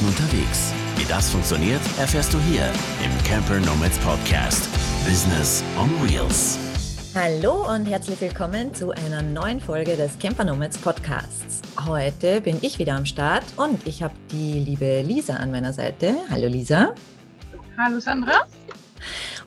Monaten unterwegs. Wie das funktioniert, erfährst du hier im Camper Nomads Podcast. Business on Wheels. Hallo und herzlich willkommen zu einer neuen Folge des Camper Nomads Podcasts. Heute bin ich wieder am Start und ich habe die liebe Lisa an meiner Seite. Hallo Lisa. Hallo Sandra.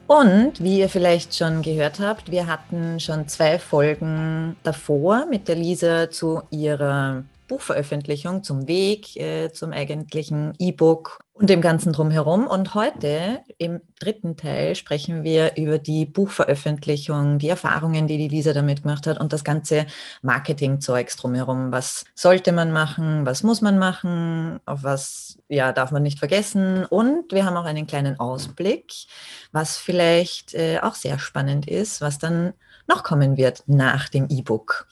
Und wie ihr vielleicht schon gehört habt, wir hatten schon zwei Folgen davor mit der Lisa zu ihrer Buchveröffentlichung, zum Weg, äh, zum eigentlichen E-Book und dem Ganzen drumherum. Und heute im dritten Teil sprechen wir über die Buchveröffentlichung, die Erfahrungen, die die Lisa damit gemacht hat und das ganze Marketingzeugs drumherum. Was sollte man machen? Was muss man machen? Auf was ja, darf man nicht vergessen? Und wir haben auch einen kleinen Ausblick, was vielleicht äh, auch sehr spannend ist, was dann noch kommen wird nach dem E-Book.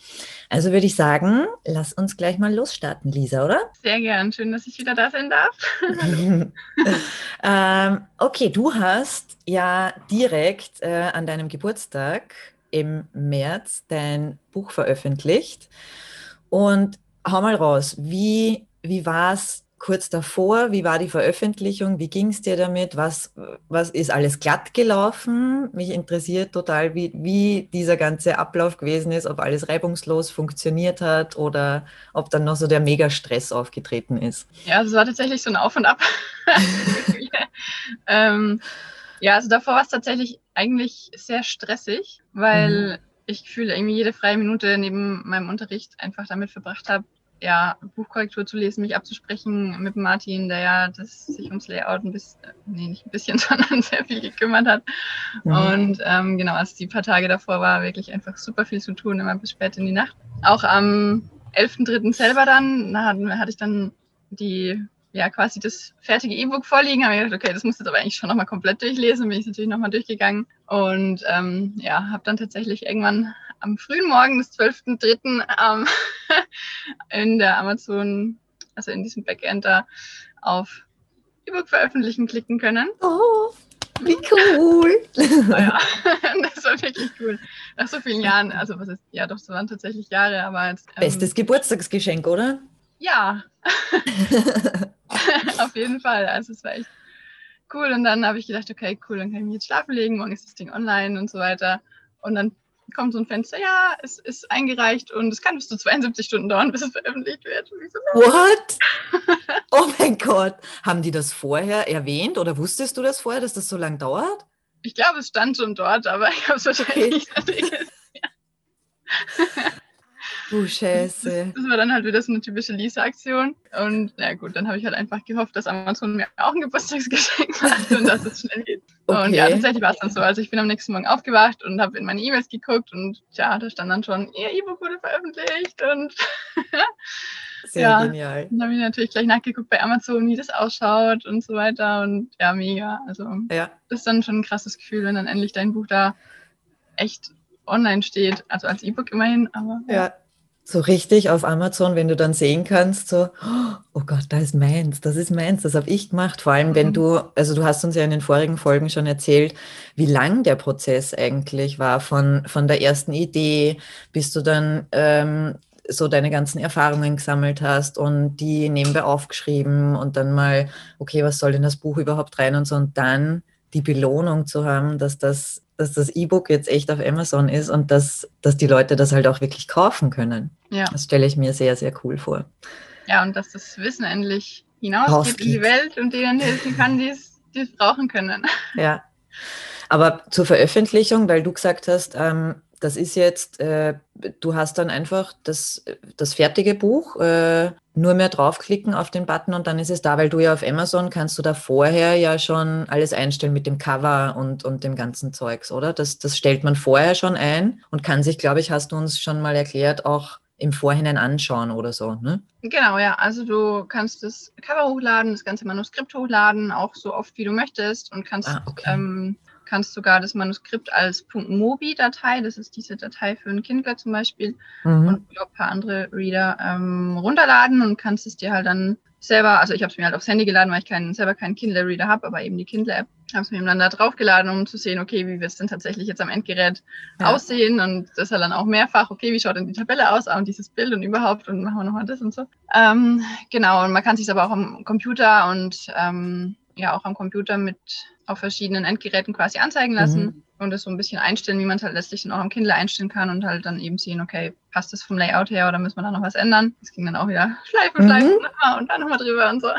Also würde ich sagen, lass uns gleich mal losstarten, Lisa, oder? Sehr gern. Schön, dass ich wieder da sein darf. ähm, okay, du hast ja direkt äh, an deinem Geburtstag im März dein Buch veröffentlicht. Und hau mal raus, wie, wie war es kurz davor, wie war die Veröffentlichung? Wie ging es dir damit? Was, was ist alles glatt gelaufen? Mich interessiert total, wie, wie dieser ganze Ablauf gewesen ist, ob alles reibungslos funktioniert hat oder ob dann noch so der Mega-Stress aufgetreten ist. Ja, also es war tatsächlich so ein Auf und Ab. ähm, ja, also davor war es tatsächlich eigentlich sehr stressig, weil mhm. ich fühle irgendwie jede freie Minute neben meinem Unterricht einfach damit verbracht habe, ja, Buchkorrektur zu lesen, mich abzusprechen mit Martin, der ja das sich ums Layout ein bisschen, nee, nicht ein bisschen, sondern sehr viel gekümmert hat. Mhm. Und ähm, genau, als die paar Tage davor war, wirklich einfach super viel zu tun, immer bis spät in die Nacht. Auch am 11.3. selber dann, da hatte ich dann die, ja, quasi das fertige E-Book vorliegen, habe ich gedacht, okay, das muss jetzt aber eigentlich schon nochmal komplett durchlesen, bin ich natürlich nochmal durchgegangen und ähm, ja, habe dann tatsächlich irgendwann am frühen Morgen des 12.03. Ähm, in der Amazon, also in diesem Backend da auf E-Book veröffentlichen klicken können. Oh, wie cool. ja, das war wirklich cool. Nach so vielen Jahren, also was ist, ja doch, es waren tatsächlich Jahre, aber jetzt. Ähm, Bestes Geburtstagsgeschenk, oder? Ja. Auf jeden Fall. Also es war echt cool. Und dann habe ich gedacht, okay, cool, dann kann ich mich jetzt schlafen legen, morgen ist das Ding online und so weiter. Und dann kommt so ein Fenster, ja, es ist eingereicht und es kann bis zu 72 Stunden dauern, bis es veröffentlicht wird. What? oh mein Gott. Haben die das vorher erwähnt oder wusstest du das vorher, dass das so lange dauert? Ich glaube, es stand schon dort, aber ich habe es wahrscheinlich okay. nicht. Ja. Du Scheiße. Das war dann halt wieder so eine typische Lisa-Aktion. Und na gut, dann habe ich halt einfach gehofft, dass Amazon mir auch ein Geburtstagsgeschenk macht und dass es schnell geht. Okay. Und ja, tatsächlich war es dann so. Also ich bin am nächsten Morgen aufgewacht und habe in meine E-Mails geguckt und ja, da stand dann schon, ihr E-Book wurde veröffentlicht und Sehr ja, genial. Dann habe ich natürlich gleich nachgeguckt bei Amazon, wie das ausschaut und so weiter. Und ja, mega. Also ja. das ist dann schon ein krasses Gefühl, wenn dann endlich dein Buch da echt online steht. Also als E-Book immerhin, aber. Ja. ja so richtig auf Amazon, wenn du dann sehen kannst, so, oh Gott, da ist meins, das ist meins, das habe ich gemacht. Vor allem, wenn mhm. du, also du hast uns ja in den vorigen Folgen schon erzählt, wie lang der Prozess eigentlich war, von, von der ersten Idee, bis du dann ähm, so deine ganzen Erfahrungen gesammelt hast und die nebenbei aufgeschrieben und dann mal, okay, was soll denn das Buch überhaupt rein und so und dann die Belohnung zu haben, dass das dass das E-Book jetzt echt auf Amazon ist und dass, dass die Leute das halt auch wirklich kaufen können. Ja. Das stelle ich mir sehr, sehr cool vor. Ja, und dass das Wissen endlich hinausgeht in die Welt und denen helfen kann, die es, die es brauchen können. Ja. Aber zur Veröffentlichung, weil du gesagt hast, ähm, das ist jetzt, äh, du hast dann einfach das, das fertige Buch, äh, nur mehr draufklicken auf den Button und dann ist es da, weil du ja auf Amazon kannst du da vorher ja schon alles einstellen mit dem Cover und, und dem ganzen Zeugs, oder? Das, das stellt man vorher schon ein und kann sich, glaube ich, hast du uns schon mal erklärt, auch im Vorhinein anschauen oder so, ne? Genau, ja. Also du kannst das Cover hochladen, das ganze Manuskript hochladen, auch so oft wie du möchtest und kannst ah, okay. ähm, kannst sogar das Manuskript als .mobi-Datei, das ist diese Datei für einen Kindle zum Beispiel, mhm. und ein paar andere Reader ähm, runterladen und kannst es dir halt dann selber, also ich habe es mir halt aufs Handy geladen, weil ich keinen, selber keinen Kindle-Reader habe, aber eben die Kindle-App. Habe es mir dann da draufgeladen, um zu sehen, okay, wie wird es denn tatsächlich jetzt am Endgerät ja. aussehen und das halt dann auch mehrfach, okay, wie schaut denn die Tabelle aus und dieses Bild und überhaupt und machen wir nochmal das und so. Ähm, genau, und man kann sich aber auch am Computer und ähm, ja auch am Computer mit auf verschiedenen Endgeräten quasi anzeigen lassen. Mhm und das so ein bisschen einstellen, wie man es halt letztlich dann auch am Kindle einstellen kann und halt dann eben sehen, okay, passt das vom Layout her oder müssen wir da noch was ändern? Das ging dann auch wieder schleifen, schleifen mhm. und dann nochmal drüber und so.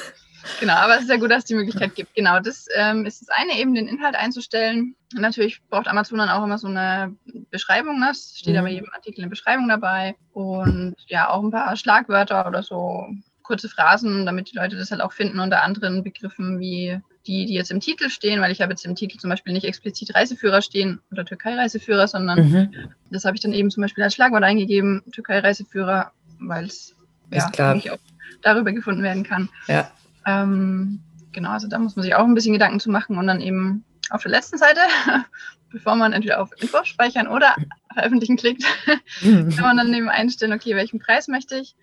genau, aber es ist ja gut, dass es die Möglichkeit gibt. Genau, das ähm, ist das eine, eben den Inhalt einzustellen. natürlich braucht Amazon dann auch immer so eine Beschreibung, ne? es steht mhm. aber jedem Artikel eine Beschreibung dabei und ja, auch ein paar Schlagwörter oder so kurze Phrasen, damit die Leute das halt auch finden unter anderen Begriffen wie die, die jetzt im Titel stehen, weil ich habe jetzt im Titel zum Beispiel nicht explizit Reiseführer stehen oder Türkei-Reiseführer, sondern mhm. das habe ich dann eben zum Beispiel als Schlagwort eingegeben, Türkei-Reiseführer, weil es ja auch darüber gefunden werden kann. Ja. Ähm, genau, also da muss man sich auch ein bisschen Gedanken zu machen und dann eben auf der letzten Seite, bevor man entweder auf Info speichern oder veröffentlichen klickt, kann man dann eben einstellen, okay, welchen Preis möchte ich.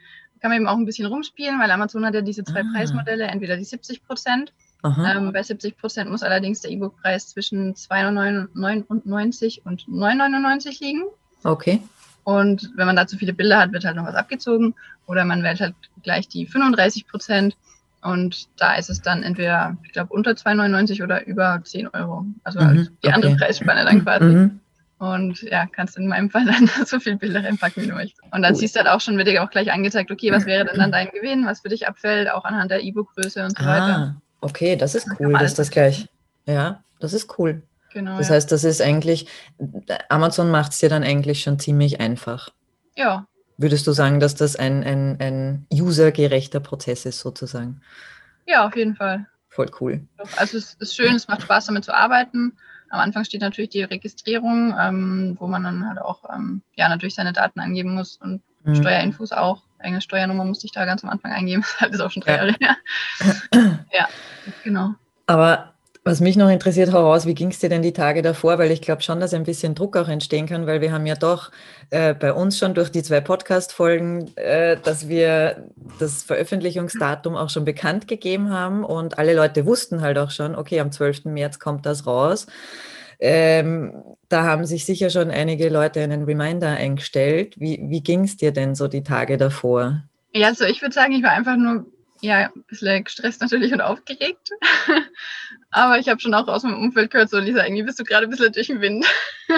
Kann man eben auch ein bisschen rumspielen, weil Amazon hat ja diese zwei ah. Preismodelle, entweder die 70 Prozent ähm, bei 70 Prozent muss allerdings der E-Book-Preis zwischen 2,99 und 9,99 liegen. Okay. Und wenn man da zu viele Bilder hat, wird halt noch was abgezogen. Oder man wählt halt gleich die 35 Prozent. Und da ist es dann entweder, ich glaube, unter 2,99 oder über 10 Euro. Also mhm, halt die okay. andere Preisspanne dann quasi. Mhm. Und ja, kannst in meinem Fall dann so viele Bilder reinpacken, wie du möchtest. Und dann siehst du halt auch schon, wird dir auch gleich angezeigt, okay, was wäre denn dann dein Gewinn, was für dich abfällt, auch anhand der E-Book-Größe und so ah, weiter. Okay, das ist cool, dass das gleich. Ja, das ist cool. Genau. Das ja. heißt, das ist eigentlich, Amazon macht es dir dann eigentlich schon ziemlich einfach. Ja. Würdest du sagen, dass das ein, ein, ein usergerechter Prozess ist, sozusagen? Ja, auf jeden Fall. Voll cool. Also es ist schön, es macht Spaß, damit zu arbeiten. Am Anfang steht natürlich die Registrierung, ähm, wo man dann halt auch ähm, ja, natürlich seine Daten angeben muss und mhm. Steuerinfos auch eigene Steuernummer musste ich da ganz am Anfang eingeben. Das ist auch schon drei Jahre her. ja, genau. Aber was mich noch interessiert, heraus, wie ging es dir denn die Tage davor? Weil ich glaube schon, dass ein bisschen Druck auch entstehen kann, weil wir haben ja doch äh, bei uns schon durch die zwei Podcast-Folgen, äh, dass wir das Veröffentlichungsdatum auch schon bekannt gegeben haben und alle Leute wussten halt auch schon, okay, am 12. März kommt das raus. Ähm, da haben sich sicher schon einige Leute einen Reminder eingestellt. Wie, wie ging es dir denn so die Tage davor? Ja, also ich würde sagen, ich war einfach nur ja, ein bisschen gestresst natürlich und aufgeregt. Aber ich habe schon auch aus meinem Umfeld gehört, so Lisa, irgendwie bist du gerade ein bisschen durch den Wind.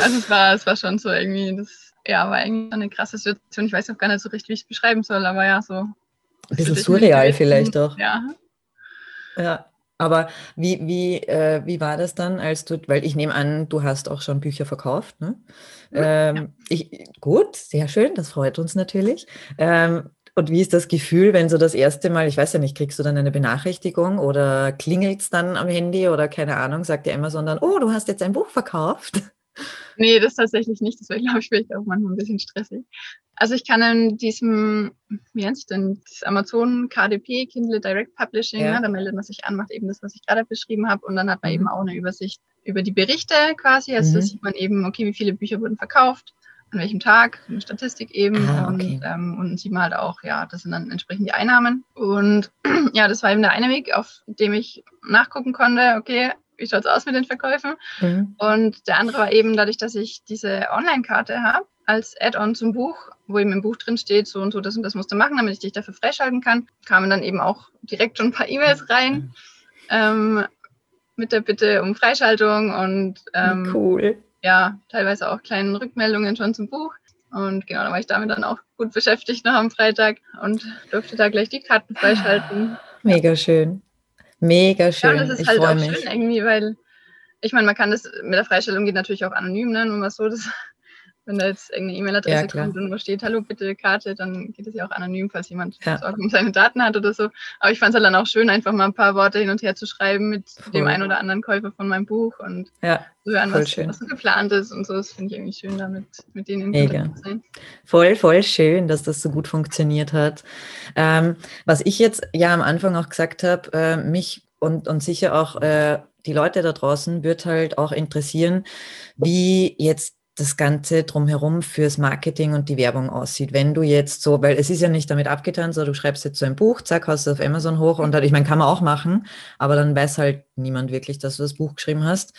also es war, es war schon so irgendwie, das ja, war irgendwie eine krasse Situation. Ich weiß auch gar nicht so richtig, wie ich es beschreiben soll, aber ja, so. Ein bisschen surreal vielleicht auch. Ja. Ja. Aber wie, wie, äh, wie war das dann, als du, weil ich nehme an, du hast auch schon Bücher verkauft, ne? Ähm, ja. ich, gut, sehr schön, das freut uns natürlich. Ähm, und wie ist das Gefühl, wenn so das erste Mal, ich weiß ja nicht, kriegst du dann eine Benachrichtigung oder klingelt es dann am Handy oder keine Ahnung, sagt dir Amazon dann, oh, du hast jetzt ein Buch verkauft? Nee, das tatsächlich nicht. Das wäre, glaube ich, vielleicht auch manchmal ein bisschen stressig. Also ich kann in diesem, wie nennt sich denn, das Amazon KDP, Kindle Direct Publishing, ja. ne, da meldet man sich an, macht eben das, was ich gerade beschrieben habe und dann hat man mhm. eben auch eine Übersicht über die Berichte quasi. Also mhm. da sieht man eben, okay, wie viele Bücher wurden verkauft, an welchem Tag, eine Statistik eben ah, okay. und ähm, und sieht man halt auch, ja, das sind dann entsprechend die Einnahmen. Und ja, das war eben der eine Weg, auf dem ich nachgucken konnte, okay, wie schaut es aus mit den Verkäufen? Mhm. Und der andere war eben dadurch, dass ich diese Online-Karte habe, als Add-on zum Buch, wo eben im Buch drin steht, so und so, das und das musst du machen, damit ich dich dafür freischalten kann, kamen dann eben auch direkt schon ein paar E-Mails rein ähm, mit der Bitte um Freischaltung und ähm, cool. Ja, teilweise auch kleinen Rückmeldungen schon zum Buch. Und genau, da war ich damit dann auch gut beschäftigt noch am Freitag und durfte da gleich die Karten freischalten. Mega schön. Mega schön. Ja, das ist ich halt auch mich. schön irgendwie, weil ich meine, man kann das mit der Freistellung geht natürlich auch anonym, ne? Nur mal so, das wenn da jetzt irgendeine E-Mail-Adresse ja, kommt und wo steht, hallo, bitte Karte, dann geht es ja auch anonym, falls jemand ja. Sorgen um seine Daten hat oder so. Aber ich fand es halt dann auch schön, einfach mal ein paar Worte hin und her zu schreiben mit voll. dem einen oder anderen Käufer von meinem Buch und ja, zu hören, was, was, so geplant ist und so. Das finde ich irgendwie schön, damit mit denen in Kontakt zu sein. Voll, voll schön, dass das so gut funktioniert hat. Ähm, was ich jetzt ja am Anfang auch gesagt habe, äh, mich und, und sicher auch äh, die Leute da draußen wird halt auch interessieren, wie jetzt das Ganze drumherum fürs Marketing und die Werbung aussieht. Wenn du jetzt so, weil es ist ja nicht damit abgetan, so du schreibst jetzt so ein Buch, zack, hast du auf Amazon hoch und ich meine, kann man auch machen, aber dann weiß halt niemand wirklich, dass du das Buch geschrieben hast.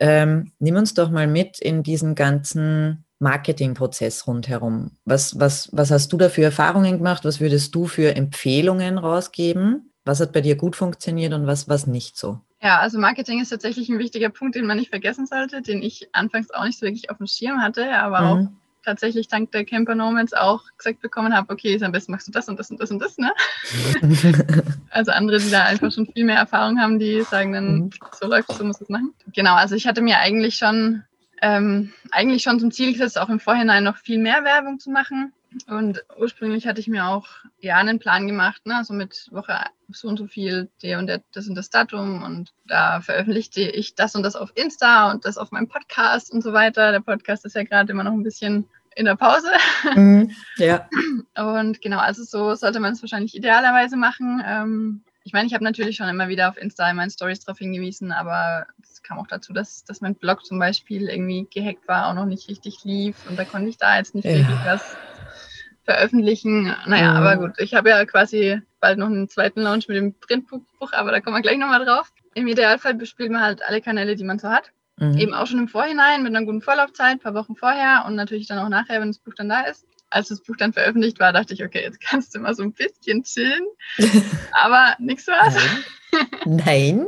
Ähm, nimm uns doch mal mit in diesen ganzen Marketingprozess rundherum. Was, was, was hast du da für Erfahrungen gemacht? Was würdest du für Empfehlungen rausgeben? Was hat bei dir gut funktioniert und was, was nicht so? Ja, also Marketing ist tatsächlich ein wichtiger Punkt, den man nicht vergessen sollte, den ich anfangs auch nicht so wirklich auf dem Schirm hatte, aber mhm. auch tatsächlich dank der Camper Nomads auch gesagt bekommen habe, okay, am besten machst du das und das und das und das, ne? also andere, die da einfach schon viel mehr Erfahrung haben, die sagen dann, mhm. so läuft es, so muss es machen. Genau, also ich hatte mir eigentlich schon ähm, eigentlich schon zum Ziel gesetzt, auch im Vorhinein noch viel mehr Werbung zu machen. Und ursprünglich hatte ich mir auch ja einen Plan gemacht, ne? also mit Woche so und so viel, der und der, das und das Datum und da veröffentlichte ich das und das auf Insta und das auf meinem Podcast und so weiter. Der Podcast ist ja gerade immer noch ein bisschen in der Pause. Mhm, ja. Und genau, also so sollte man es wahrscheinlich idealerweise machen. Ähm, ich meine, ich habe natürlich schon immer wieder auf Insta in meinen Stories darauf hingewiesen, aber es kam auch dazu, dass, dass mein Blog zum Beispiel irgendwie gehackt war, auch noch nicht richtig lief und da konnte ich da jetzt nicht ja. wirklich was veröffentlichen. Naja, mhm. aber gut, ich habe ja quasi bald noch einen zweiten Launch mit dem Printbuch, aber da kommen wir gleich nochmal drauf. Im Idealfall bespielt man halt alle Kanäle, die man so hat. Mhm. Eben auch schon im Vorhinein mit einer guten Vorlaufzeit, ein paar Wochen vorher und natürlich dann auch nachher, wenn das Buch dann da ist. Als das Buch dann veröffentlicht war, dachte ich, okay, jetzt kannst du mal so ein bisschen chillen. aber nichts was. Nein.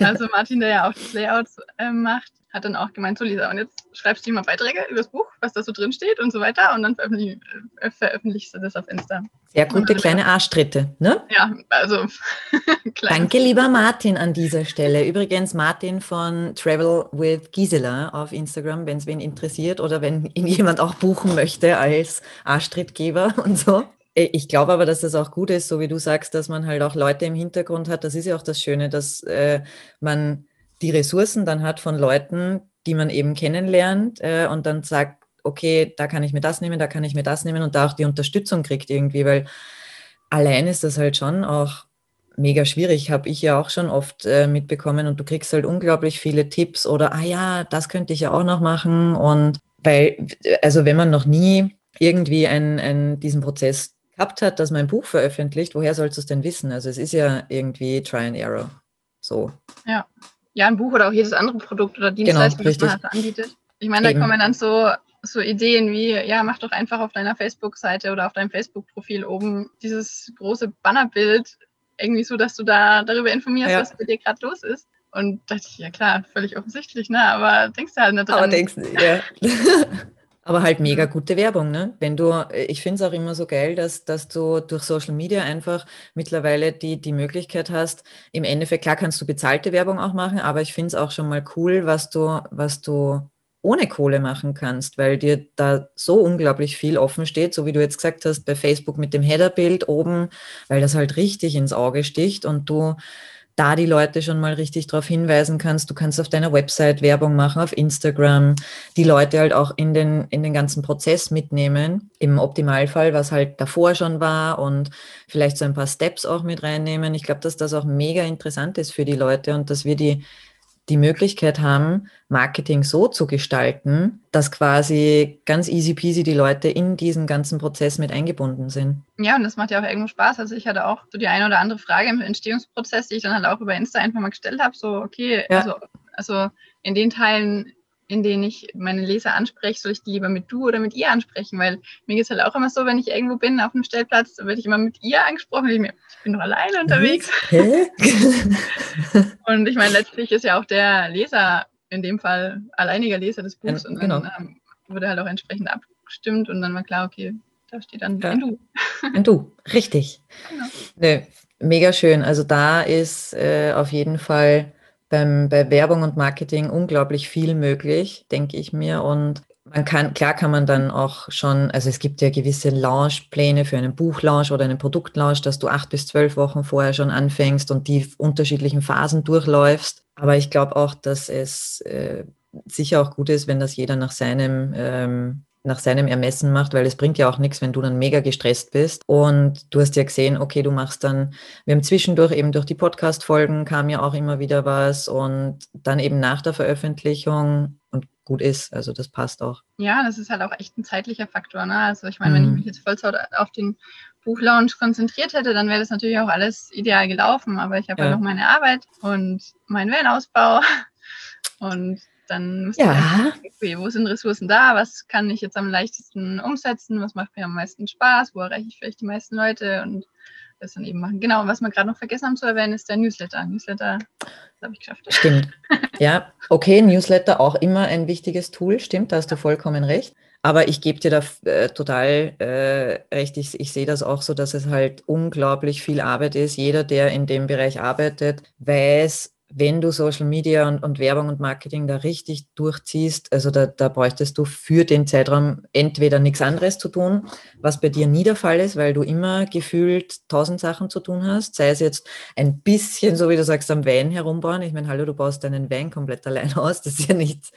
Also Martin, der ja auch das Layout äh, macht, hat dann auch gemeint, so Lisa, und jetzt schreibst du mal Beiträge über das Buch, was da so drin steht und so weiter und dann veröffentlich, äh, veröffentlichst du das auf Insta. Sehr gute kleine Arschtritte, ne? Ja, also. Danke, lieber Martin, an dieser Stelle. Übrigens, Martin von Travel with Gisela auf Instagram, wenn es wen interessiert oder wenn ihn jemand auch buchen möchte als Arschtrittgeber und so. Äh, ich glaube aber, dass das auch gut ist, so wie du sagst, dass man halt auch Leute im Hintergrund hat. Das ist ja auch das Schöne, dass äh, man die Ressourcen dann hat von Leuten, die man eben kennenlernt äh, und dann sagt, okay, da kann ich mir das nehmen, da kann ich mir das nehmen und da auch die Unterstützung kriegt irgendwie, weil allein ist das halt schon auch mega schwierig, habe ich ja auch schon oft äh, mitbekommen und du kriegst halt unglaublich viele Tipps oder, ah ja, das könnte ich ja auch noch machen und weil, also wenn man noch nie irgendwie einen, einen, diesen Prozess gehabt hat, dass man ein Buch veröffentlicht, woher sollst du es denn wissen? Also es ist ja irgendwie Try and Error. So. Ja ja, ein Buch oder auch jedes andere Produkt oder Dienstleistung, genau, das man halt anbietet. Ich meine, da kommen dann so, so Ideen wie, ja, mach doch einfach auf deiner Facebook-Seite oder auf deinem Facebook-Profil oben dieses große Bannerbild irgendwie so, dass du da darüber informierst, ja. was bei dir gerade los ist. Und dachte ich, ja klar, völlig offensichtlich, ne? Aber denkst du halt nicht dran. Aber denkst du, ja. Aber halt mega gute Werbung, ne? Wenn du, ich finde es auch immer so geil, dass, dass du durch Social Media einfach mittlerweile die, die Möglichkeit hast, im Endeffekt, klar kannst du bezahlte Werbung auch machen, aber ich finde es auch schon mal cool, was du, was du ohne Kohle machen kannst, weil dir da so unglaublich viel offen steht, so wie du jetzt gesagt hast, bei Facebook mit dem Headerbild oben, weil das halt richtig ins Auge sticht und du da die Leute schon mal richtig darauf hinweisen kannst. Du kannst auf deiner Website Werbung machen, auf Instagram, die Leute halt auch in den, in den ganzen Prozess mitnehmen, im Optimalfall, was halt davor schon war und vielleicht so ein paar Steps auch mit reinnehmen. Ich glaube, dass das auch mega interessant ist für die Leute und dass wir die die Möglichkeit haben, Marketing so zu gestalten, dass quasi ganz easy peasy die Leute in diesen ganzen Prozess mit eingebunden sind. Ja, und das macht ja auch irgendwo Spaß. Also ich hatte auch so die eine oder andere Frage im Entstehungsprozess, die ich dann halt auch über Insta einfach mal gestellt habe. So, okay, ja. also, also in den Teilen, in denen ich meine Leser anspreche, soll ich die lieber mit du oder mit ihr ansprechen? Weil mir geht es halt auch immer so, wenn ich irgendwo bin auf einem Stellplatz, werde ich immer mit ihr angesprochen. Ich, mir, ich bin doch alleine unterwegs. und ich meine, letztlich ist ja auch der Leser in dem Fall alleiniger Leser des Buchs ja, und dann genau. ähm, wurde halt auch entsprechend abgestimmt und dann war klar, okay, da steht dann ja. ein Du. Ein Du, richtig. Genau. Nö, mega schön. Also da ist äh, auf jeden Fall beim, bei Werbung und Marketing unglaublich viel möglich, denke ich mir. Und man kann, klar kann man dann auch schon, also es gibt ja gewisse Launchpläne für einen Buchlaunch oder einen Produktlaunch, dass du acht bis zwölf Wochen vorher schon anfängst und die unterschiedlichen Phasen durchläufst. Aber ich glaube auch, dass es äh, sicher auch gut ist, wenn das jeder nach seinem ähm, nach seinem Ermessen macht, weil es bringt ja auch nichts, wenn du dann mega gestresst bist. Und du hast ja gesehen, okay, du machst dann, wir haben zwischendurch eben durch die Podcast-Folgen kam ja auch immer wieder was und dann eben nach der Veröffentlichung und gut ist. Also das passt auch. Ja, das ist halt auch echt ein zeitlicher Faktor. Ne? Also ich meine, mhm. wenn ich mhm. mich jetzt Vollzeit auf den Buchlaunch konzentriert hätte, dann wäre das natürlich auch alles ideal gelaufen. Aber ich habe ja. ja noch meine Arbeit und meinen Wellenausbau und dann muss ja. sagen, okay, wo sind Ressourcen da? Was kann ich jetzt am leichtesten umsetzen? Was macht mir am meisten Spaß? Wo erreiche ich vielleicht die meisten Leute? Und das dann eben machen. Genau, was wir gerade noch vergessen haben zu erwähnen, ist der Newsletter. Newsletter, das habe ich geschafft. Stimmt. Ja, okay, Newsletter auch immer ein wichtiges Tool, stimmt, da hast du vollkommen recht. Aber ich gebe dir da äh, total äh, recht. Ich, ich sehe das auch so, dass es halt unglaublich viel Arbeit ist. Jeder, der in dem Bereich arbeitet, weiß, wenn du Social Media und, und, Werbung und Marketing da richtig durchziehst, also da, da bräuchtest du für den Zeitraum entweder nichts anderes zu tun, was bei dir nie der Fall ist, weil du immer gefühlt tausend Sachen zu tun hast, sei es jetzt ein bisschen, so wie du sagst, am Van herumbauen. Ich meine, hallo, du baust deinen Van komplett allein aus, das ist ja nicht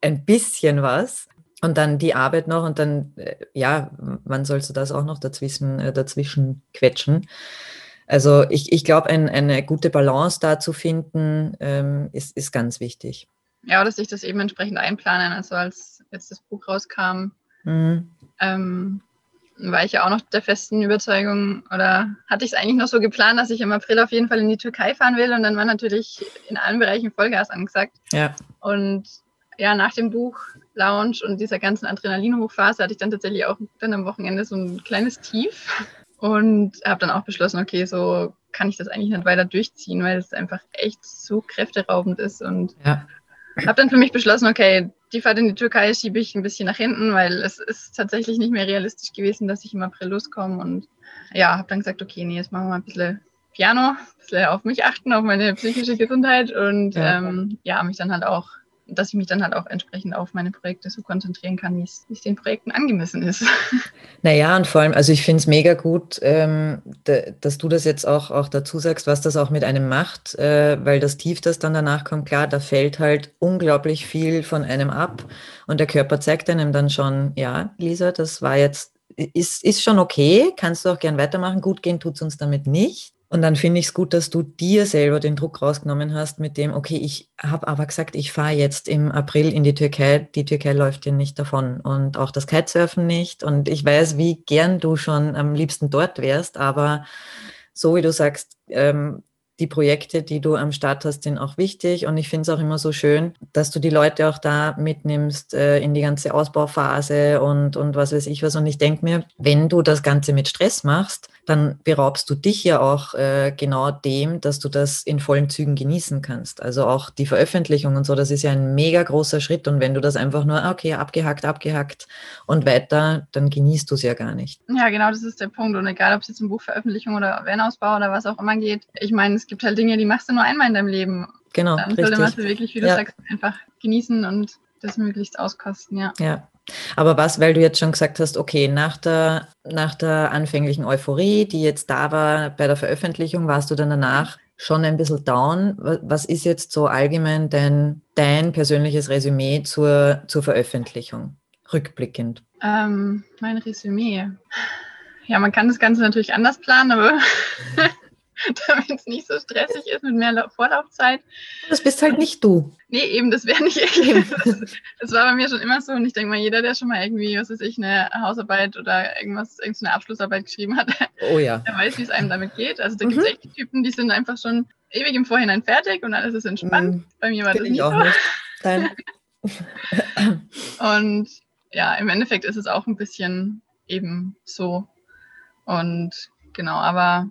ein bisschen was. Und dann die Arbeit noch und dann, äh, ja, wann sollst du das auch noch dazwischen, äh, dazwischen quetschen? Also ich, ich glaube, ein, eine gute Balance da zu finden, ähm, ist, ist ganz wichtig. Ja, dass sich das eben entsprechend einplanen. Also als jetzt das Buch rauskam, mhm. ähm, war ich ja auch noch der festen Überzeugung oder hatte ich es eigentlich noch so geplant, dass ich im April auf jeden Fall in die Türkei fahren will und dann war natürlich in allen Bereichen Vollgas angesagt. Ja. Und ja, nach dem Buch Lounge und dieser ganzen Adrenalinhochphase hatte ich dann tatsächlich auch dann am Wochenende so ein kleines Tief und habe dann auch beschlossen, okay, so kann ich das eigentlich nicht weiter durchziehen, weil es einfach echt so kräfteraubend ist. Und ja. habe dann für mich beschlossen, okay, die Fahrt in die Türkei schiebe ich ein bisschen nach hinten, weil es ist tatsächlich nicht mehr realistisch gewesen, dass ich im April loskomme. Und ja, habe dann gesagt, okay, nee, jetzt machen wir mal ein bisschen Piano, ein bisschen auf mich achten, auf meine psychische Gesundheit und ja, ähm, ja mich dann halt auch dass ich mich dann halt auch entsprechend auf meine Projekte so konzentrieren kann, wie es den Projekten angemessen ist. Naja, und vor allem, also ich finde es mega gut, ähm, dass du das jetzt auch, auch dazu sagst, was das auch mit einem macht, äh, weil das Tief, das dann danach kommt, klar, da fällt halt unglaublich viel von einem ab und der Körper zeigt einem dann schon, ja, Lisa, das war jetzt, ist, ist schon okay, kannst du auch gern weitermachen, gut gehen tut es uns damit nicht. Und dann finde ich es gut, dass du dir selber den Druck rausgenommen hast mit dem, okay, ich habe aber gesagt, ich fahre jetzt im April in die Türkei. Die Türkei läuft dir nicht davon und auch das Kitesurfen nicht. Und ich weiß, wie gern du schon am liebsten dort wärst, aber so wie du sagst, ähm, die Projekte, die du am Start hast, sind auch wichtig. Und ich finde es auch immer so schön, dass du die Leute auch da mitnimmst äh, in die ganze Ausbauphase und, und was weiß ich was. Und ich denke mir, wenn du das Ganze mit Stress machst, dann beraubst du dich ja auch äh, genau dem, dass du das in vollen Zügen genießen kannst. Also auch die Veröffentlichung und so, das ist ja ein mega großer Schritt. Und wenn du das einfach nur, okay, abgehackt, abgehackt und weiter, dann genießt du es ja gar nicht. Ja, genau, das ist der Punkt. Und egal, ob es jetzt um Buchveröffentlichung oder Van-Ausbau oder was auch immer geht, ich meine, es gibt halt Dinge, die machst du nur einmal in deinem Leben. Genau. Dann sollte man es wirklich, wie du ja. sagst, einfach genießen und das möglichst auskosten, ja. Ja, aber was, weil du jetzt schon gesagt hast, okay, nach der, nach der anfänglichen Euphorie, die jetzt da war bei der Veröffentlichung, warst du dann danach schon ein bisschen down. Was ist jetzt so allgemein dein, dein persönliches Resümee zur, zur Veröffentlichung, rückblickend? Ähm, mein Resümee. Ja, man kann das Ganze natürlich anders planen, aber damit es nicht so stressig ist mit mehr Vorlaufzeit. Das bist halt nicht du. Nee, eben, das wäre nicht ich. Das, das, war bei mir schon immer so. Und ich denke mal, jeder, der schon mal irgendwie, was weiß ich, eine Hausarbeit oder irgendwas, irgendeine Abschlussarbeit geschrieben hat, oh ja. der weiß, wie es einem damit geht. Also da mhm. gibt es echt Typen, die sind einfach schon ewig im Vorhinein fertig und alles ist entspannt. Mhm. Bei mir war das nicht auch so. Nicht. Dein. und ja, im Endeffekt ist es auch ein bisschen eben so. Und genau, aber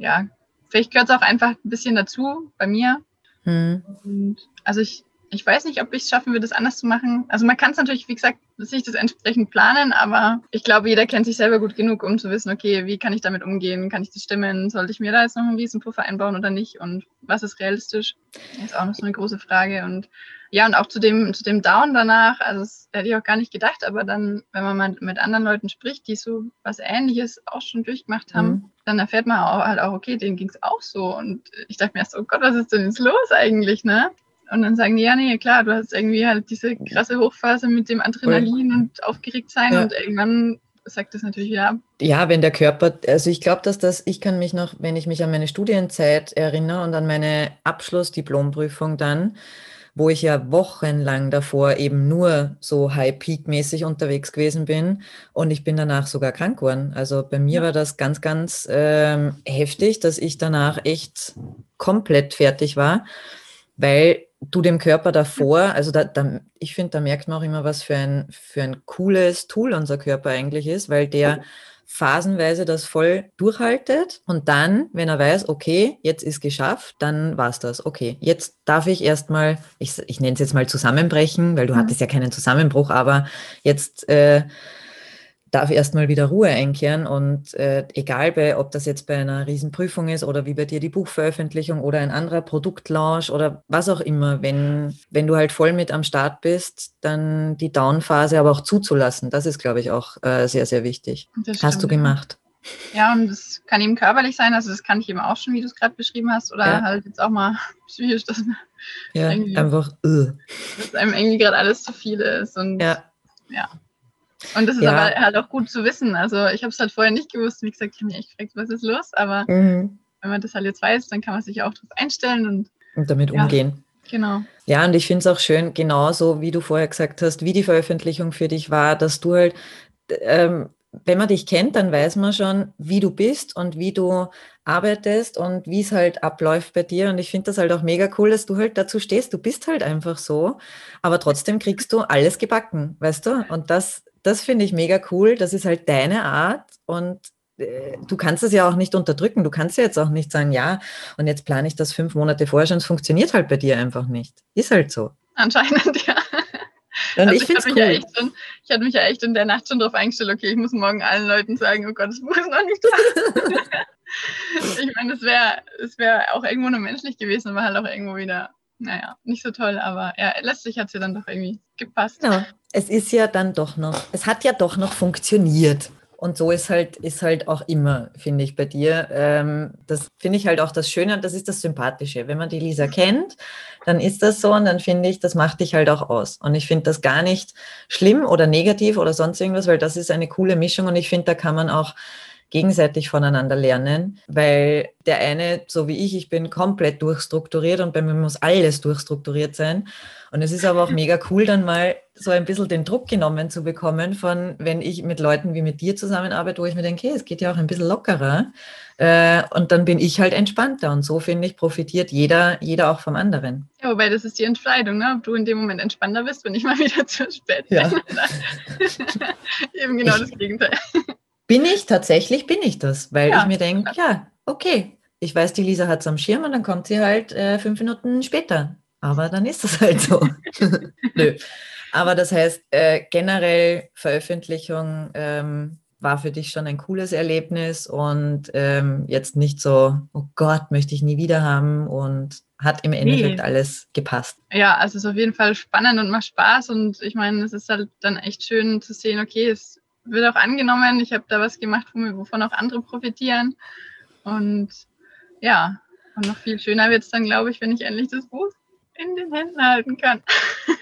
ja, vielleicht gehört es auch einfach ein bisschen dazu bei mir. Mhm. Und also ich, ich weiß nicht, ob ich es schaffen würde, das anders zu machen. Also man kann es natürlich, wie gesagt, sich das entsprechend planen, aber ich glaube, jeder kennt sich selber gut genug, um zu wissen, okay, wie kann ich damit umgehen? Kann ich das stimmen? Sollte ich mir da jetzt noch einen Riesenpuffer einbauen oder nicht? Und was ist realistisch? Das ist auch noch so eine große Frage. Und ja, und auch zu dem, zu dem Down danach, also das hätte ich auch gar nicht gedacht, aber dann, wenn man mal mit anderen Leuten spricht, die so was Ähnliches auch schon durchgemacht haben, mhm. Dann erfährt man auch, halt auch, okay, denen ging es auch so. Und ich dachte mir erst, oh Gott, was ist denn jetzt los eigentlich, ne? Und dann sagen die, ja, nee, klar, du hast irgendwie halt diese krasse Hochphase mit dem Adrenalin und aufgeregt sein ja. und irgendwann sagt das natürlich ab. Ja, wenn der Körper, also ich glaube, dass das, ich kann mich noch, wenn ich mich an meine Studienzeit erinnere und an meine Abschlussdiplomprüfung dann, wo ich ja wochenlang davor eben nur so High-Peak-mäßig unterwegs gewesen bin. Und ich bin danach sogar krank geworden. Also bei mir war das ganz, ganz ähm, heftig, dass ich danach echt komplett fertig war, weil du dem Körper davor, also da, da, ich finde, da merkt man auch immer, was für ein, für ein cooles Tool unser Körper eigentlich ist, weil der phasenweise das voll durchhaltet und dann, wenn er weiß, okay, jetzt ist geschafft, dann war es das. Okay, jetzt darf ich erstmal, ich, ich nenne es jetzt mal zusammenbrechen, weil du mhm. hattest ja keinen Zusammenbruch, aber jetzt äh, darf erstmal wieder Ruhe einkehren und äh, egal bei, ob das jetzt bei einer Riesenprüfung ist oder wie bei dir die Buchveröffentlichung oder ein anderer Produktlaunch oder was auch immer, wenn, wenn du halt voll mit am Start bist, dann die Downphase aber auch zuzulassen, das ist, glaube ich, auch äh, sehr, sehr wichtig. Hast du gemacht. Ja, und das kann eben körperlich sein, also das kann ich eben auch schon, wie du es gerade beschrieben hast, oder ja. halt jetzt auch mal psychisch, dass ja, einfach, uh. dass einem irgendwie gerade alles zu viel ist und ja. ja. Und das ist ja. aber halt auch gut zu wissen. Also ich habe es halt vorher nicht gewusst. Wie gesagt, ich habe mich echt gefragt, was ist los? Aber mhm. wenn man das halt jetzt weiß, dann kann man sich auch darauf einstellen und, und damit ja, umgehen. Genau. Ja, und ich finde es auch schön, genauso wie du vorher gesagt hast, wie die Veröffentlichung für dich war, dass du halt, ähm, wenn man dich kennt, dann weiß man schon, wie du bist und wie du arbeitest und wie es halt abläuft bei dir. Und ich finde das halt auch mega cool, dass du halt dazu stehst. Du bist halt einfach so, aber trotzdem kriegst du alles gebacken, weißt du? Und das das finde ich mega cool. Das ist halt deine Art und äh, du kannst es ja auch nicht unterdrücken. Du kannst ja jetzt auch nicht sagen, ja, und jetzt plane ich das fünf Monate vorher schon. Es funktioniert halt bei dir einfach nicht. Ist halt so. Anscheinend, ja. Und also ich, ich, cool. ja schon, ich hatte mich ja echt in der Nacht schon darauf eingestellt, okay, ich muss morgen allen Leuten sagen, oh Gott, das Buch ist noch nicht da. ich meine, es wäre es wär auch irgendwo nur menschlich gewesen, aber halt auch irgendwo wieder naja, nicht so toll, aber ja, letztlich hat es ja dann doch irgendwie gepasst. Ja, es ist ja dann doch noch, es hat ja doch noch funktioniert. Und so ist halt, ist halt auch immer, finde ich, bei dir. Ähm, das finde ich halt auch das Schöne und das ist das Sympathische. Wenn man die Lisa kennt, dann ist das so und dann finde ich, das macht dich halt auch aus. Und ich finde das gar nicht schlimm oder negativ oder sonst irgendwas, weil das ist eine coole Mischung und ich finde, da kann man auch gegenseitig voneinander lernen, weil der eine, so wie ich, ich bin komplett durchstrukturiert und bei mir muss alles durchstrukturiert sein. Und es ist aber auch mega cool, dann mal so ein bisschen den Druck genommen zu bekommen von, wenn ich mit Leuten wie mit dir zusammenarbeite, wo ich mir denke, hey, es geht ja auch ein bisschen lockerer. Äh, und dann bin ich halt entspannter. Und so, finde ich, profitiert jeder, jeder auch vom anderen. Ja, wobei das ist die Entscheidung, ne? ob du in dem Moment entspannter bist, wenn ich mal wieder zu spät bin. Ja. Eben genau ich, das Gegenteil. Bin ich, tatsächlich bin ich das, weil ja. ich mir denke, ja, okay, ich weiß, die Lisa hat es am Schirm und dann kommt sie halt äh, fünf Minuten später. Aber dann ist das halt so. Nö. Aber das heißt, äh, generell Veröffentlichung ähm, war für dich schon ein cooles Erlebnis und ähm, jetzt nicht so, oh Gott, möchte ich nie wieder haben und hat im Endeffekt nee. alles gepasst. Ja, also es ist auf jeden Fall spannend und macht Spaß und ich meine, es ist halt dann echt schön zu sehen, okay, es wird auch angenommen. Ich habe da was gemacht, wovon auch andere profitieren. Und ja, und noch viel schöner wird es dann, glaube ich, wenn ich endlich das Buch in den Händen halten kann.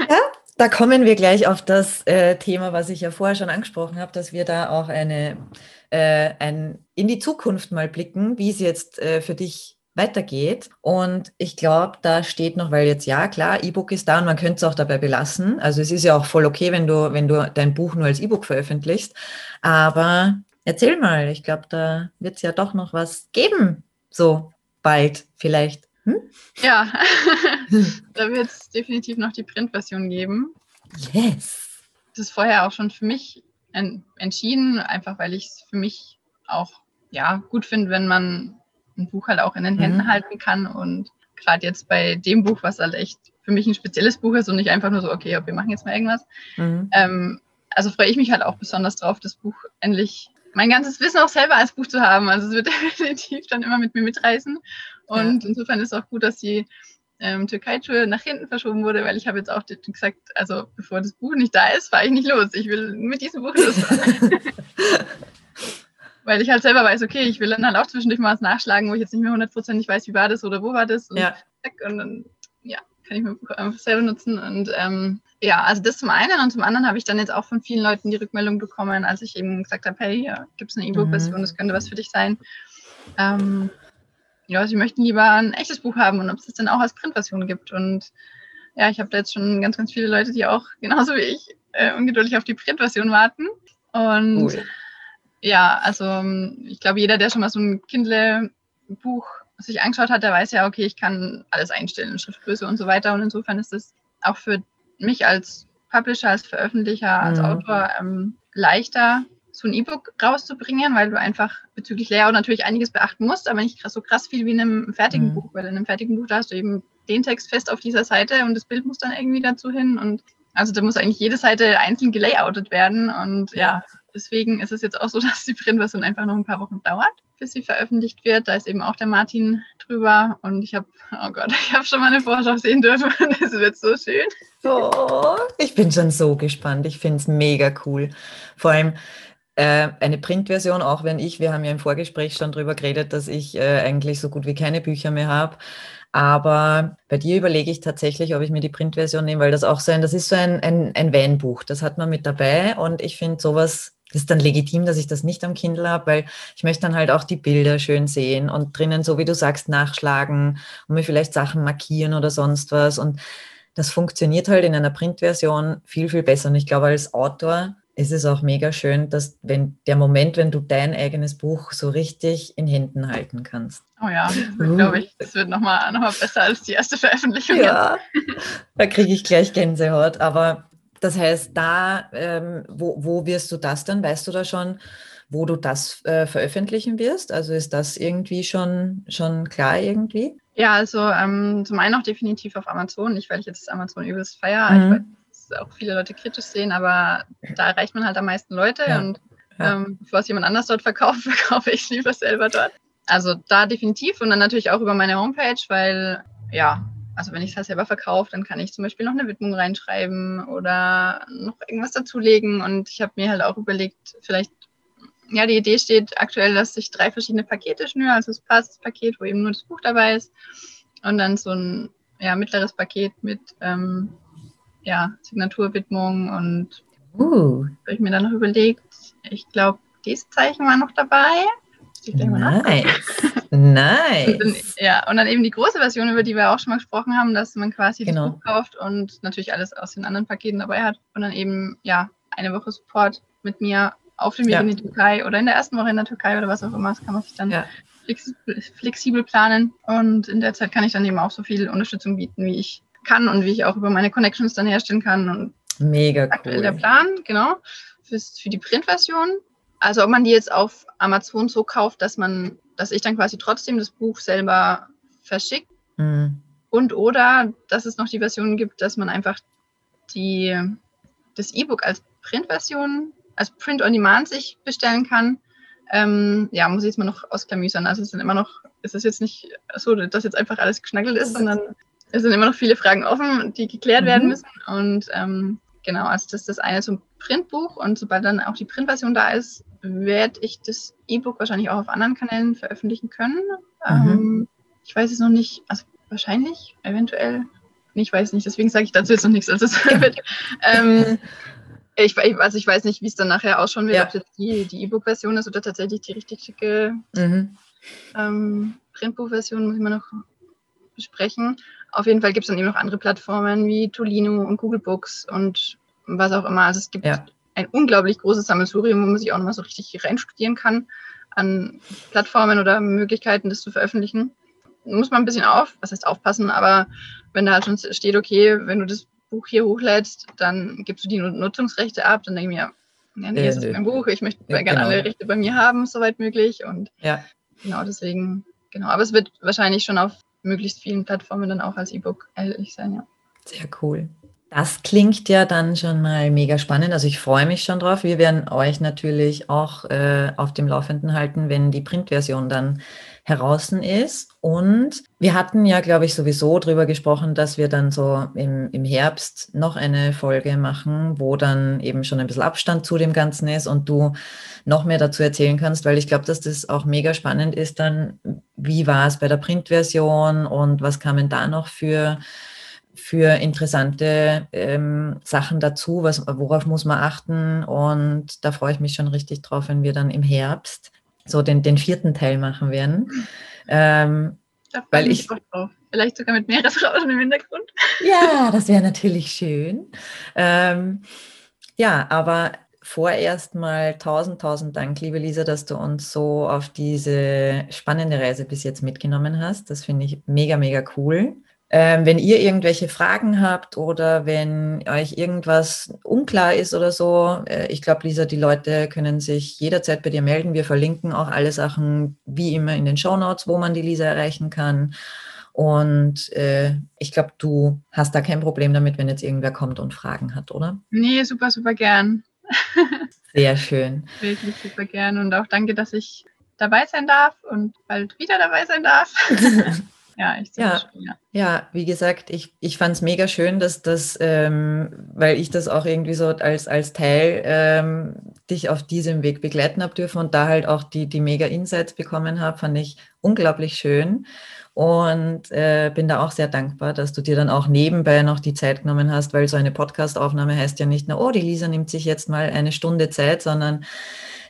Ja, da kommen wir gleich auf das äh, Thema, was ich ja vorher schon angesprochen habe, dass wir da auch eine, äh, ein, in die Zukunft mal blicken, wie es jetzt äh, für dich weitergeht. Und ich glaube, da steht noch, weil jetzt ja, klar, E-Book ist da und man könnte es auch dabei belassen. Also es ist ja auch voll okay, wenn du, wenn du dein Buch nur als E-Book veröffentlichst. Aber erzähl mal, ich glaube, da wird es ja doch noch was geben. So bald vielleicht. Hm? Ja, da wird es definitiv noch die Printversion geben. Yes. Das ist vorher auch schon für mich entschieden, einfach weil ich es für mich auch ja, gut finde, wenn man ein Buch halt auch in den Händen mhm. halten kann. Und gerade jetzt bei dem Buch, was halt echt für mich ein spezielles Buch ist und nicht einfach nur so, okay, wir machen jetzt mal irgendwas. Mhm. Ähm, also freue ich mich halt auch besonders drauf, das Buch endlich mein ganzes Wissen auch selber als Buch zu haben. Also es wird definitiv dann immer mit mir mitreißen. Und ja. insofern ist es auch gut, dass die ähm, Türkei-Tour nach hinten verschoben wurde, weil ich habe jetzt auch gesagt, also bevor das Buch nicht da ist, fahre ich nicht los. Ich will mit diesem Buch losfahren. weil ich halt selber weiß, okay, ich will dann halt auch zwischendurch mal was nachschlagen, wo ich jetzt nicht mehr hundertprozentig weiß, wie war das oder wo war das. Und, ja. und dann, ja, kann ich Buch einfach selber nutzen. Und ähm, ja, also das zum einen und zum anderen habe ich dann jetzt auch von vielen Leuten die Rückmeldung bekommen, als ich eben gesagt habe, hey, hier gibt es eine E-Book-Version, mhm. das könnte was für dich sein. Ähm, ja, sie möchten lieber ein echtes Buch haben und ob es das dann auch als Printversion gibt. Und ja, ich habe da jetzt schon ganz, ganz viele Leute, die auch genauso wie ich äh, ungeduldig auf die Printversion warten. Und cool. Ja, also ähm, ich glaube, jeder, der schon mal so ein Kindle-Buch sich angeschaut hat, der weiß ja, okay, ich kann alles einstellen, Schriftgröße und so weiter. Und insofern ist es auch für mich als Publisher, als Veröffentlicher, als mhm. Autor ähm, leichter, so ein E-Book rauszubringen, weil du einfach bezüglich Layout natürlich einiges beachten musst, aber nicht so krass viel wie in einem fertigen mhm. Buch, weil in einem fertigen Buch da hast du eben den Text fest auf dieser Seite und das Bild muss dann irgendwie dazu hin und also da muss eigentlich jede Seite einzeln gelayoutet werden und ja, deswegen ist es jetzt auch so, dass die Printversion einfach noch ein paar Wochen dauert, bis sie veröffentlicht wird. Da ist eben auch der Martin drüber und ich habe, oh Gott, ich habe schon mal eine Vorschau sehen dürfen und es wird so schön. Oh, ich bin schon so gespannt. Ich finde es mega cool. Vor allem, äh, eine Printversion, auch wenn ich, wir haben ja im Vorgespräch schon darüber geredet, dass ich äh, eigentlich so gut wie keine Bücher mehr habe. Aber bei dir überlege ich tatsächlich, ob ich mir die Printversion nehme, weil das auch so ein, das ist so ein, ein, ein Van-Buch. Das hat man mit dabei und ich finde sowas, das ist dann legitim, dass ich das nicht am Kindle habe, weil ich möchte dann halt auch die Bilder schön sehen und drinnen, so wie du sagst, nachschlagen und mir vielleicht Sachen markieren oder sonst was. Und das funktioniert halt in einer Printversion viel, viel besser. Und ich glaube, als Autor ist es auch mega schön, dass wenn der Moment, wenn du dein eigenes Buch so richtig in Händen halten kannst. Oh ja, uh. glaube ich, das wird nochmal noch mal besser als die erste Veröffentlichung. Ja, da kriege ich gleich Gänsehaut. Aber das heißt, da, ähm, wo, wo wirst du das dann? Weißt du da schon, wo du das äh, veröffentlichen wirst? Also ist das irgendwie schon, schon klar irgendwie? Ja, also ähm, zum einen auch definitiv auf Amazon. Ich, weil ich jetzt Amazon übelst feiere. Mhm auch viele Leute kritisch sehen, aber da erreicht man halt am meisten Leute ja. und ja. Ähm, bevor es jemand anders dort verkauft, verkaufe ich lieber selber dort. Also da definitiv und dann natürlich auch über meine Homepage, weil ja, also wenn ich es halt selber verkaufe, dann kann ich zum Beispiel noch eine Widmung reinschreiben oder noch irgendwas dazulegen und ich habe mir halt auch überlegt, vielleicht ja, die Idee steht aktuell, dass ich drei verschiedene Pakete schnüre, also das Basispaket, wo eben nur das Buch dabei ist und dann so ein ja, mittleres Paket mit ähm, ja, Signaturwidmung und uh. habe ich mir dann noch überlegt, ich glaube, dieses Zeichen war noch dabei. Nice. nice. Und dann, ja, und dann eben die große Version, über die wir auch schon mal gesprochen haben, dass man quasi genau. das Buch kauft und natürlich alles aus den anderen Paketen dabei hat. Und dann eben, ja, eine Woche Support mit mir auf dem Weg ja. in die Türkei oder in der ersten Woche in der Türkei oder was auch immer. Das kann man sich dann ja. flexibel, planen. Und in der Zeit kann ich dann eben auch so viel Unterstützung bieten, wie ich kann und wie ich auch über meine Connections dann herstellen kann. Und Mega cool. Aktuell der Plan, genau, für die Printversion. Also ob man die jetzt auf Amazon so kauft, dass man, dass ich dann quasi trotzdem das Buch selber verschickt. Mhm. Und oder dass es noch die Version gibt, dass man einfach die, das E-Book als Printversion, als Print on Demand sich bestellen kann. Ähm, ja, muss ich jetzt mal noch ausklamüsern. Also es sind immer noch, es ist jetzt nicht so, dass jetzt einfach alles geschnackelt ist, sondern es sind immer noch viele Fragen offen, die geklärt mhm. werden müssen. Und ähm, genau, also das ist das eine zum Printbuch. Und sobald dann auch die Printversion da ist, werde ich das E-Book wahrscheinlich auch auf anderen Kanälen veröffentlichen können. Mhm. Ähm, ich weiß es noch nicht, also wahrscheinlich, eventuell. Ich weiß nicht, deswegen sage ich dazu jetzt noch nichts. Also ähm, ich, also ich weiß nicht, wie es dann nachher ausschauen wird, ja. ob das die, die E-Book-Version ist oder tatsächlich die richtig schicke mhm. ähm, Printbuch-Version, muss ich mal noch besprechen. Auf jeden Fall gibt es dann eben noch andere Plattformen wie Tolino und Google Books und was auch immer. Also es gibt ja. Ein unglaublich großes Sammelsurium, wo man sich auch nochmal so richtig reinstudieren kann an Plattformen oder Möglichkeiten, das zu veröffentlichen. Muss man ein bisschen auf, was heißt aufpassen, aber wenn da halt schon steht, okay, wenn du das Buch hier hochlädst, dann gibst du die Nutzungsrechte ab, dann denke ich mir, ja, nee, es ist mein Buch, ich möchte ja, gerne genau. alle Rechte bei mir haben, soweit möglich. Und ja. genau deswegen, genau. Aber es wird wahrscheinlich schon auf möglichst vielen Plattformen dann auch als E-Book erhältlich sein, ja. Sehr cool. Das klingt ja dann schon mal mega spannend. Also ich freue mich schon drauf. Wir werden euch natürlich auch äh, auf dem Laufenden halten, wenn die Printversion dann heraus ist. Und wir hatten ja, glaube ich, sowieso darüber gesprochen, dass wir dann so im, im Herbst noch eine Folge machen, wo dann eben schon ein bisschen Abstand zu dem Ganzen ist und du noch mehr dazu erzählen kannst, weil ich glaube, dass das auch mega spannend ist dann, wie war es bei der Printversion und was kamen da noch für für interessante ähm, Sachen dazu, was, worauf muss man achten. Und da freue ich mich schon richtig drauf, wenn wir dann im Herbst so den, den vierten Teil machen werden. Ähm, weil ich. Vielleicht sogar mit mehreren Frauen im Hintergrund. Ja, das wäre natürlich schön. Ähm, ja, aber vorerst mal tausend, tausend Dank, liebe Lisa, dass du uns so auf diese spannende Reise bis jetzt mitgenommen hast. Das finde ich mega, mega cool. Ähm, wenn ihr irgendwelche Fragen habt oder wenn euch irgendwas unklar ist oder so, äh, ich glaube, Lisa, die Leute können sich jederzeit bei dir melden. Wir verlinken auch alle Sachen wie immer in den Show Notes, wo man die Lisa erreichen kann. Und äh, ich glaube, du hast da kein Problem damit, wenn jetzt irgendwer kommt und Fragen hat, oder? Nee, super, super gern. Sehr schön. Wirklich super gern und auch danke, dass ich dabei sein darf und bald wieder dabei sein darf. ja, echt ja, schön, ja. ja, wie gesagt, ich, ich fand es mega schön, dass das, ähm, weil ich das auch irgendwie so als, als Teil ähm, dich auf diesem Weg begleiten habe dürfen und da halt auch die, die mega Insights bekommen habe, fand ich unglaublich schön. Und äh, bin da auch sehr dankbar, dass du dir dann auch nebenbei noch die Zeit genommen hast, weil so eine Podcast-Aufnahme heißt ja nicht nur, oh, die Lisa nimmt sich jetzt mal eine Stunde Zeit, sondern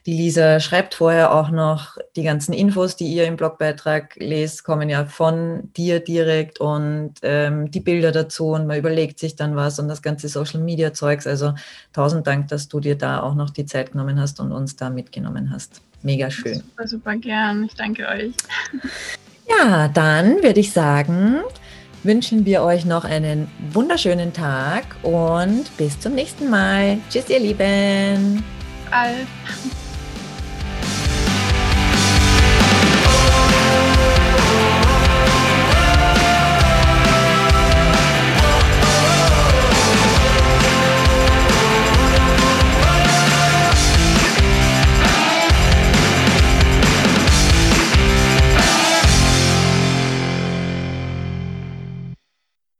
die Lisa schreibt vorher auch noch die ganzen Infos, die ihr im Blogbeitrag lest, kommen ja von dir direkt und ähm, die Bilder dazu und man überlegt sich dann was und das ganze Social Media Zeugs. Also tausend Dank, dass du dir da auch noch die Zeit genommen hast und uns da mitgenommen hast. Mega schön. Super, super gern. Ich danke euch. Ja, dann würde ich sagen, wünschen wir euch noch einen wunderschönen Tag und bis zum nächsten Mal. Tschüss, ihr Lieben. Bis